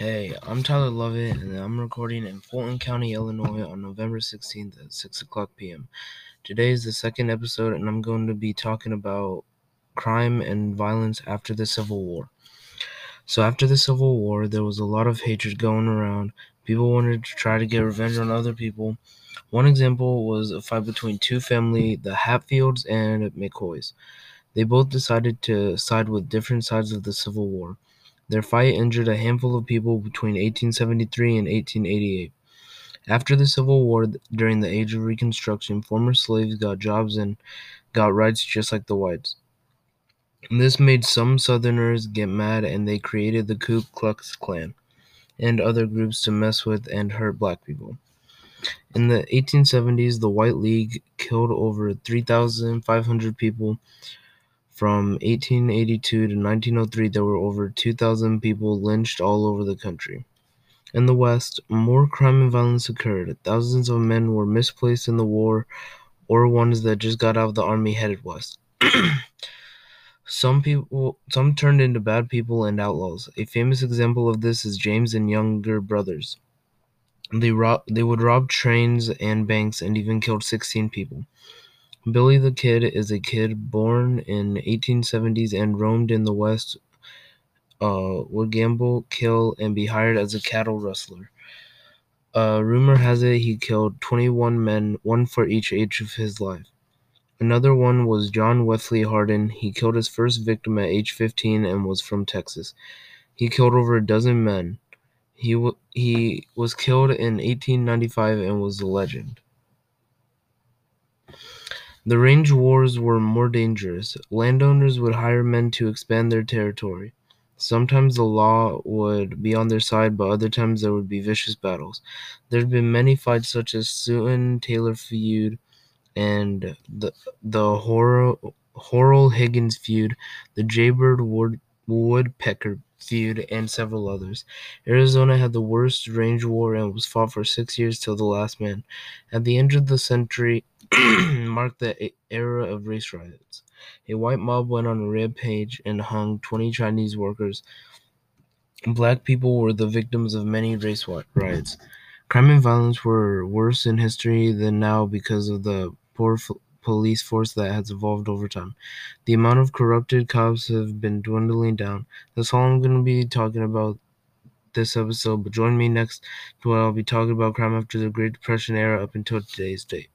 I'm Tyler Lovett, and I'm recording in Fulton County, Illinois on November 16th at 6 o'clock p.m. Today is the second episode, and I'm going to be talking about crime and violence after the Civil War. So, after the Civil War, there was a lot of hatred going around. People wanted to try to get revenge on other people. One example was a fight between two family, the Hatfields and McCoys. They both decided to side with different sides of the Civil War. Their fight injured a handful of people between 1873 and 1888. After the Civil War, during the Age of Reconstruction, former slaves got jobs and got rights just like the whites. This made some Southerners get mad and they created the Ku Klux Klan and other groups to mess with and hurt black people. In the 1870s, the White League killed over 3,500 people from 1882 to 1903, there were over 2,000 people lynched all over the country. In the West, more crime and violence occurred. Thousands of men were misplaced in the war or ones that just got out of the army headed west. some people some turned into bad people and outlaws. A famous example of this is James and younger brothers. They rob, they would rob trains and banks and even killed 16 people. Billy the Kid is a kid born in 1870s and roamed in the West, uh, would gamble, kill, and be hired as a cattle rustler. Uh, rumor has it he killed 21 men, one for each age of his life. Another one was John Wesley Hardin. He killed his first victim at age 15 and was from Texas. He killed over a dozen men. He, w- he was killed in 1895 and was a legend. The range wars were more dangerous. Landowners would hire men to expand their territory. Sometimes the law would be on their side, but other times there would be vicious battles. There had been many fights such as Sutton Taylor feud and the the Horrell Higgins feud, the Jaybird Wood, Woodpecker feud, and several others. Arizona had the worst range war and was fought for six years till the last man. At the end of the century, marked the era of race riots. A white mob went on a rampage and hung 20 Chinese workers. Black people were the victims of many race riots. Crime and violence were worse in history than now because of the poor f- police force that has evolved over time. The amount of corrupted cops have been dwindling down. That's all I'm going to be talking about this episode, but join me next to what I'll be talking about crime after the Great Depression era up until today's date.